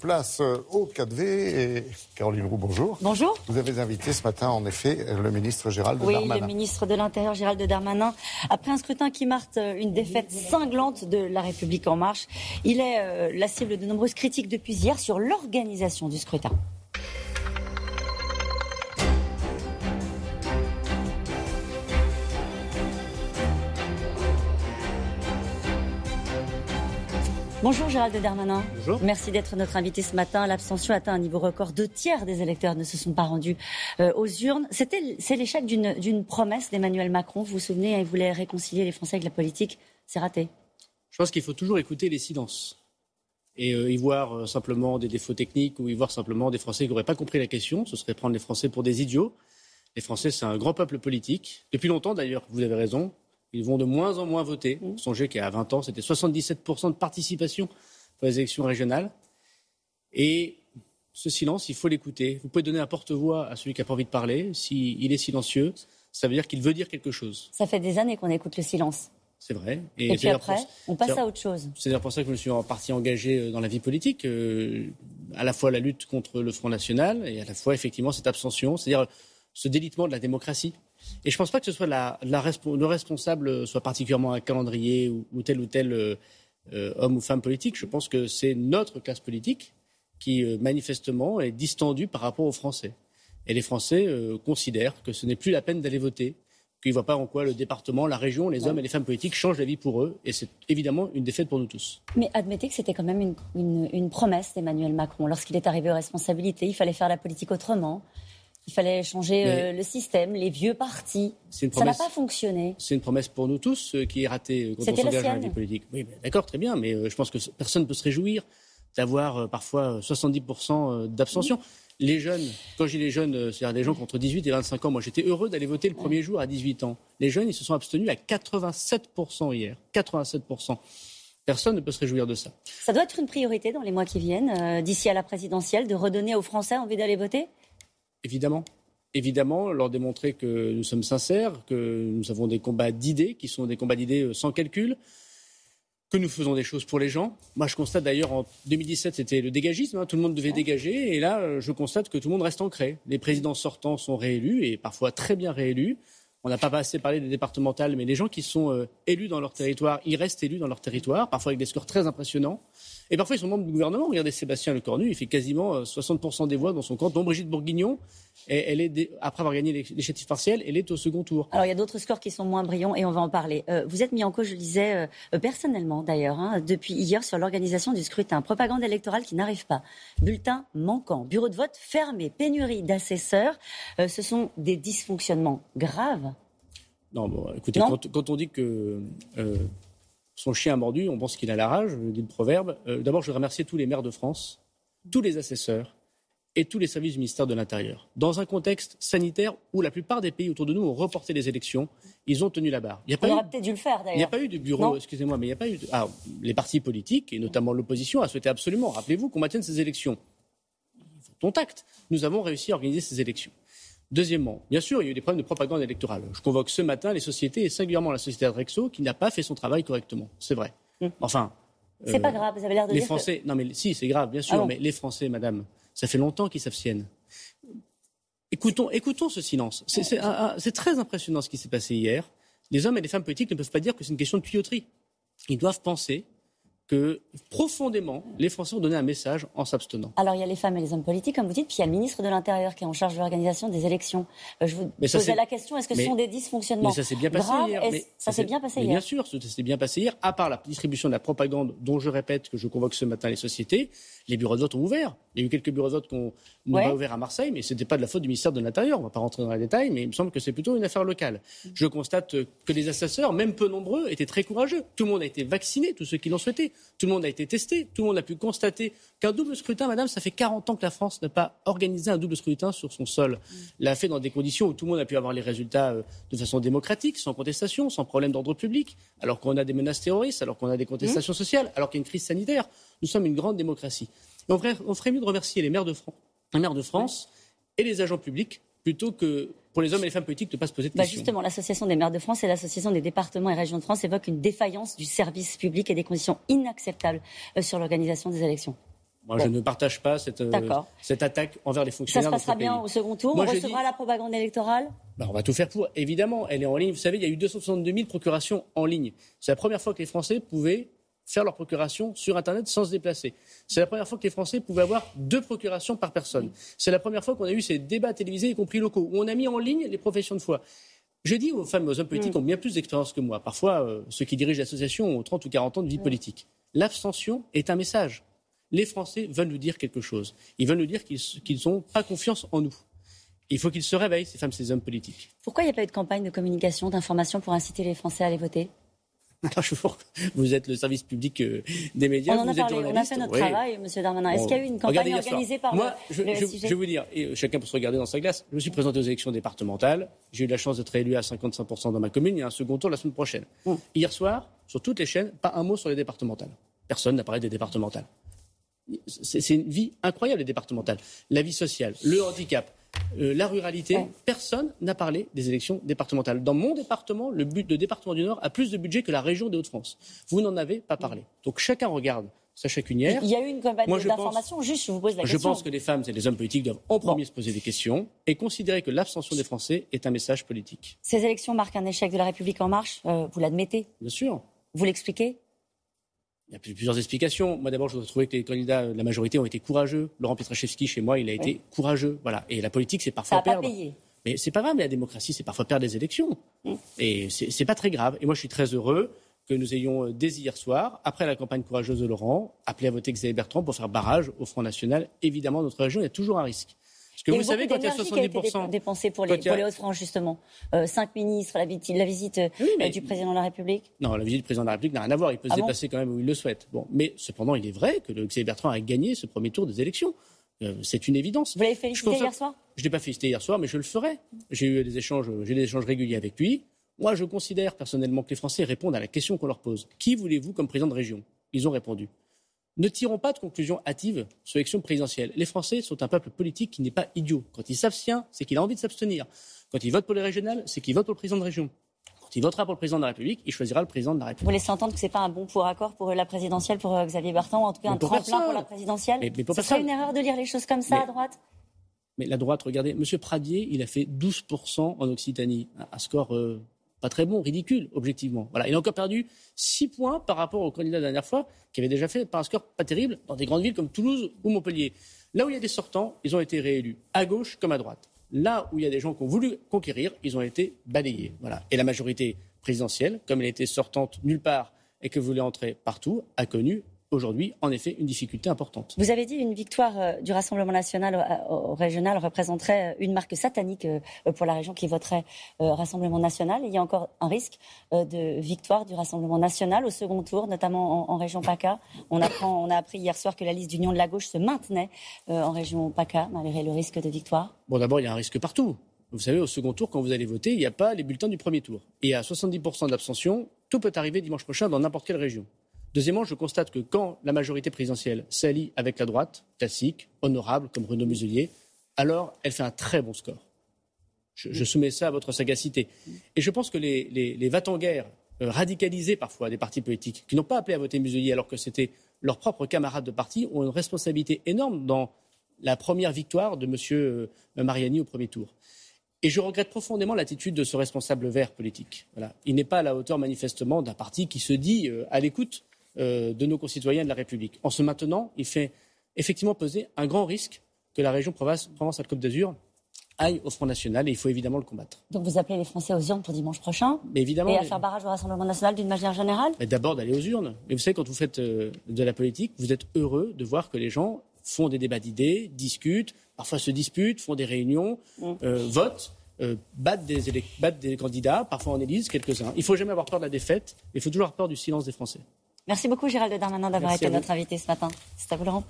Place euh, au 4V et Caroline Roux, bonjour. Bonjour. Vous avez invité ce matin, en effet, le ministre Gérald oui, Darmanin. Oui, le ministre de l'Intérieur Gérald Darmanin. Après un scrutin qui marque euh, une défaite cinglante de La République En Marche, il est euh, la cible de nombreuses critiques depuis hier sur l'organisation du scrutin. Bonjour Gérald Darmanin. Bonjour. Merci d'être notre invité ce matin. L'abstention atteint un niveau record. Deux tiers des électeurs ne se sont pas rendus euh, aux urnes. C'était, c'est l'échec d'une promesse d'Emmanuel Macron. Vous vous souvenez, il voulait réconcilier les Français avec la politique. C'est raté. Je pense qu'il faut toujours écouter les silences et euh, y voir euh, simplement des défauts techniques ou y voir simplement des Français qui n'auraient pas compris la question. Ce serait prendre les Français pour des idiots. Les Français, c'est un grand peuple politique. Depuis longtemps, d'ailleurs, vous avez raison. Ils vont de moins en moins voter. Mmh. Songez qu'à 20 ans, c'était 77% de participation pour les élections régionales. Et ce silence, il faut l'écouter. Vous pouvez donner un porte-voix à celui qui n'a pas envie de parler. S'il est silencieux, ça veut dire qu'il veut dire quelque chose. Ça fait des années qu'on écoute le silence. C'est vrai. Et, Et puis après, pour... on passe à autre chose. C'est d'ailleurs pour ça que je me suis en partie engagé euh, dans la vie politique, euh, à la fois la lutte contre le Front National et à la fois effectivement cette abstention, c'est-à-dire ce délitement de la démocratie. Et je ne pense pas que ce soit la, le responsable soit particulièrement un calendrier ou, tel ou tel euh, euh, homme ou femme politique. Je pense que c'est notre classe politique qui euh, manifestement est distendue par rapport aux Français. Et les Français considèrent que ce n'est plus la peine d'aller voter, qu'ils ne voient pas en quoi le département, la région, les hommes et les femmes politiques changent la vie pour eux. Et c'est évidemment une défaite pour nous tous. Mais admettez que c'était quand même une promesse d'Emmanuel Macron. Lorsqu'il est arrivé aux responsabilités, il fallait faire la politique autrement. Il fallait changer euh, le système, les vieux partis. Ça n'a pas fonctionné. C'est une promesse pour nous tous euh, qui est ratée euh, quand on s'engage dans la vie politique. Oui, d'accord, très bien, mais euh, je pense que personne ne peut se réjouir d'avoir euh, parfois 70% d'abstention. Les jeunes, quand je dis les jeunes, c'est-à-dire des gens qui ont entre 18 et 25 ans, moi j'étais heureux d'aller voter le premier jour à 18 ans. Les jeunes, ils se sont abstenus à 87% hier. 87%. Personne ne peut se réjouir de ça. Ça doit être une priorité dans les mois qui viennent, d'ici à la présidentielle, de redonner aux Français envie d'aller voter? Évidemment. Leur démontrer que nous sommes sincères, que nous avons des combats d'idées qui sont des combats d'idées sans calcul, que nous faisons des choses pour les gens. Moi, je constate d'ailleurs en 2017, c'était le dégagisme, hein, tout le monde devait dégager, et là, je constate que tout le monde reste ancré. Les présidents sortants sont réélus, et parfois très bien réélus. On n'a pas assez parlé des départementales, mais les gens qui sont euh, élus dans leur territoire, ils restent élus dans leur territoire, parfois avec des scores très impressionnants. Et parfois, ils sont membres du gouvernement. Regardez Sébastien Lecornu, il fait quasiment 60% des voix dans son canton. Brigitte Bourguignon, elle est, après avoir gagné l'échec partiel, elle est au second tour. Alors, il y a d'autres scores qui sont moins brillants et on va en parler. Euh, vous êtes mis en cause, je le disais, euh, personnellement d'ailleurs, hein, depuis hier sur l'organisation du scrutin. Propagande électorale qui n'arrive pas. Bulletin manquant. Bureau de vote fermé. Pénurie d'assesseurs. Euh, ce sont des dysfonctionnements graves. Non, bon, écoutez, non quand, quand, on dit que son chien a mordu, on pense qu'il a la rage, dit le proverbe. Euh, D'abord, je veux remercier tous les maires de France, tous les assesseurs et tous les services du ministère de l'Intérieur. Dans un contexte sanitaire où la plupart des pays autour de nous ont reporté les élections, ils ont tenu la barre. Il y a pas on eu, aurait peut-être dû le faire d'ailleurs. Il n'y a pas eu de bureau, excusez-moi, mais il n'y a pas eu de... Ah, les partis politiques, et notamment l'opposition, a souhaité absolument, rappelez-vous, qu'on maintienne ces élections. Ton tact. Nous avons réussi à organiser ces élections. Deuxièmement, bien sûr, il y a eu des problèmes de propagande électorale. Je convoque ce matin les sociétés, et singulièrement la société Adrexo, qui n'a pas fait son travail correctement. C'est vrai. Mmh. Enfin. C'est euh, pas grave, vous avez l'air de les dire Français, que... non mais si, c'est grave, bien sûr, ah bon mais les Français, madame, ça fait longtemps qu'ils s'abstiennent. Écoutons, écoutons ce silence. C'est très impressionnant ce qui s'est passé hier. Les hommes et les femmes politiques ne peuvent pas dire que c'est une question de tuyauterie. Ils doivent penser que profondément, les Français ont donné un message en s'abstenant. Alors il y a les femmes et les hommes politiques, comme vous dites, puis il y a le ministre de l'Intérieur qui est en charge de l'organisation des élections. Euh, je vous mais posais la question est-ce que mais, ce sont des dysfonctionnements mais ça s'est bien passé hier. Mais ça s'est bien passé hier. Bien sûr, ça s'est bien passé hier. À part la distribution de la propagande, dont je répète que je convoque ce matin les sociétés, les bureaux de vote ont ouvert. Il y a eu quelques bureaux de vote qu'on n'a Ouais. pas ouverts à Marseille, mais ce n'était pas de la faute du ministère de l'Intérieur. On ne va pas rentrer dans les détails, mais il me semble que c'est plutôt une affaire locale. Je constate que les assesseurs, même peu nombreux, étaient très courageux. Tout le monde a été vacciné, tous ceux qui l'ont souhaité. Tout le monde a été testé. Tout le monde a pu constater qu'un double scrutin, madame, ça fait 40 ans que la France n'a pas organisé un double scrutin sur son sol. L'a fait dans des conditions où tout le monde a pu avoir les résultats euh, de façon démocratique, sans contestation, sans problème d'ordre public, alors qu'on a des menaces terroristes, alors qu'on a des contestations sociales, alors qu'il y a une crise sanitaire. Nous sommes une grande démocratie. Et on ferait, on ferait mieux de remercier les maires de, Fran- les maires de France et les agents publics plutôt que pour les hommes et les femmes politiques de ne pas se poser de Bah, questions. justement, l'Association des maires de France et l'Association des départements et régions de France évoquent une défaillance du service public et des conditions inacceptables euh, sur l'organisation des élections. Moi, je ne partage pas cette, euh, cette attaque envers les fonctionnaires. Ça se passera bien au second tour. on recevra la propagande électorale? Bah, On va tout faire pour. Évidemment, elle est en ligne. Vous savez, il y a eu 262 000 procurations en ligne. C'est la première fois que les Français pouvaient faire leur procuration sur Internet sans se déplacer. C'est la première fois que les Français pouvaient avoir deux procurations par personne. C'est la première fois qu'on a eu ces débats télévisés, y compris locaux, où on a mis en ligne les professions de foi. Je dis aux femmes et aux hommes politiques qui ont bien plus d'expérience que moi. Parfois, euh, ceux qui dirigent l'association ont 30 ou 40 ans de vie politique. L'abstention est un message. Les Français veulent nous dire quelque chose. Ils veulent nous dire qu'ils n'ont pas confiance en nous. Il faut qu'ils se réveillent, ces femmes, ces hommes politiques. Pourquoi il n'y a pas eu de campagne de communication, d'information pour inciter les Français à aller voter? Vous êtes le service public euh, des médias. On en a parlé, on a fait notre travail, M. Darmanin. Est-ce qu'il y a eu une campagne organisée par Moi, je, je, vais vous dire, et euh, chacun peut se regarder dans sa glace. Je me suis présenté aux élections départementales. J'ai eu la chance d'être élu à 55% dans ma commune. Il y a un second tour la semaine prochaine. Mmh. Hier soir, sur toutes les chaînes, pas un mot sur les départementales. Personne n'a parlé des départementales. C'est une vie incroyable, les départementales. La vie sociale, le handicap, euh, la ruralité, personne n'a parlé des élections départementales. Dans mon département, le, but, département du Nord a plus de budget que la région des Hauts-de-France. Vous n'en avez pas parlé. Donc chacun regarde sa chacunière. Il y a eu une campagne d'information, juste je vous pose la question. Je pense que les femmes et les hommes politiques doivent en premier se poser des questions et considérer que l'abstention des Français est un message politique. Ces élections marquent un échec de la République en marche, euh, vous l'admettez? Bien sûr. Vous l'expliquez? Il y a plusieurs explications. Moi, d'abord, je voudrais trouver que les candidats de la majorité ont été courageux. Laurent Pietraszewski, chez moi, il a été courageux. Voilà. Et la politique, c'est parfois Ça perdre. Pas payé. Mais c'est pas grave, mais la démocratie, c'est parfois perdre des élections. Et c'est pas très grave. Et moi, je suis très heureux que nous ayons, euh, dès hier soir, après la campagne courageuse de Laurent, appelé à voter Xavier Bertrand pour faire barrage au Front National. Évidemment, notre région, il y a toujours un risque. Parce que vous savez, quand il y a 70%. dépensé pour les, les Hauts-de-France, justement. Euh, cinq ministres, la, la visite euh, du président de la République Non, la visite du président de la République n'a rien à voir. Il peut se ah déplacer quand même où il le souhaite. Bon. Mais cependant, il est vrai que le Xavier Bertrand a gagné ce premier tour des élections. Euh, c'est une évidence. Vous l'avez félicité hier soir? Je ne l'ai pas félicité hier soir, mais je le ferai. J'ai eu des échanges, j'ai des échanges réguliers avec lui. Moi, je considère personnellement que les Français répondent à la question qu'on leur pose. Qui voulez-vous comme président de région? Ils ont répondu ne tirons pas de conclusions hâtives sur l'élection présidentielle. Les Français sont un peuple politique qui n'est pas idiot. Quand il s'abstient, c'est qu'il a envie de s'abstenir. Quand il vote pour les régionales, c'est qu'il vote pour le président de région. Quand il votera pour le président de la République, il choisira le président de la République. Vous laissez entendre que ce n'est pas un bon pour accord pour la présidentielle pour euh, Xavier Bertrand, ou en tout cas un tremplin pour la présidentielle mais, Ce serait une erreur de lire les choses comme ça à droite Mais la droite, regardez, M. Pradier, il a fait 12% en Occitanie, un score euh, pas très bon, ridicule, objectivement. Voilà. Il a encore perdu 6 points par rapport au candidat de la dernière fois, qui avait déjà fait par un score pas terrible dans des grandes villes comme Toulouse ou Montpellier. Là où il y a des sortants, ils ont été réélus, à gauche comme à droite. Là où il y a des gens qui ont voulu conquérir, ils ont été balayés. Et la majorité présidentielle, comme elle était sortante nulle part et que voulait entrer partout, a connu aujourd'hui, en effet, une difficulté importante. Vous avez dit une victoire euh, du Rassemblement national au, régional représenterait une marque satanique euh, pour la région qui voterait euh, Rassemblement national. Il y a encore un risque de victoire du Rassemblement national au second tour, notamment en, région PACA. On, apprend, on a appris hier soir que la liste d'union de la gauche se maintenait en région PACA, malgré le risque de victoire. Bon, d'abord, il y a un risque partout. Vous savez, au second tour, quand vous allez voter, il n'y a pas les bulletins du premier tour. Et à 70% d'abstention, tout peut arriver dimanche prochain dans n'importe quelle région. Deuxièmement, je constate que quand la majorité présidentielle s'allie avec la droite, classique, honorable, comme Renaud Muselier, alors elle fait un très bon score. Je, soumets ça à votre sagacité. Et je pense que les, les, en guerre euh, radicalisés parfois des partis politiques, qui n'ont pas appelé à voter Muselier alors que c'était leurs propres camarades de parti, ont une responsabilité énorme dans la première victoire de M. Euh, Mariani au premier tour. Et je regrette profondément l'attitude de ce responsable vert politique. Il n'est pas à la hauteur manifestement d'un parti qui se dit euh, à l'écoute euh, de nos concitoyens de la République. En se maintenant, il fait effectivement peser un grand risque que la région Provence-Alpes-Côte d'Azur aille au Front National et il faut évidemment le combattre. Donc vous appelez les Français aux urnes pour dimanche prochain évidemment, Et à faire barrage au Rassemblement national d'une manière générale D'abord d'aller aux urnes. Mais vous savez, quand vous faites euh, de la politique, vous êtes heureux de voir que les gens font des débats d'idées, discutent, parfois se disputent, font des réunions, mm. euh, votent. battent, des battent des candidats, parfois en élise quelques-uns. Il ne faut jamais avoir peur de la défaite, mais il faut toujours avoir peur du silence des Français. Merci beaucoup Gérald Darmanin d'avoir été notre invité ce matin. C'est à vous Laurent.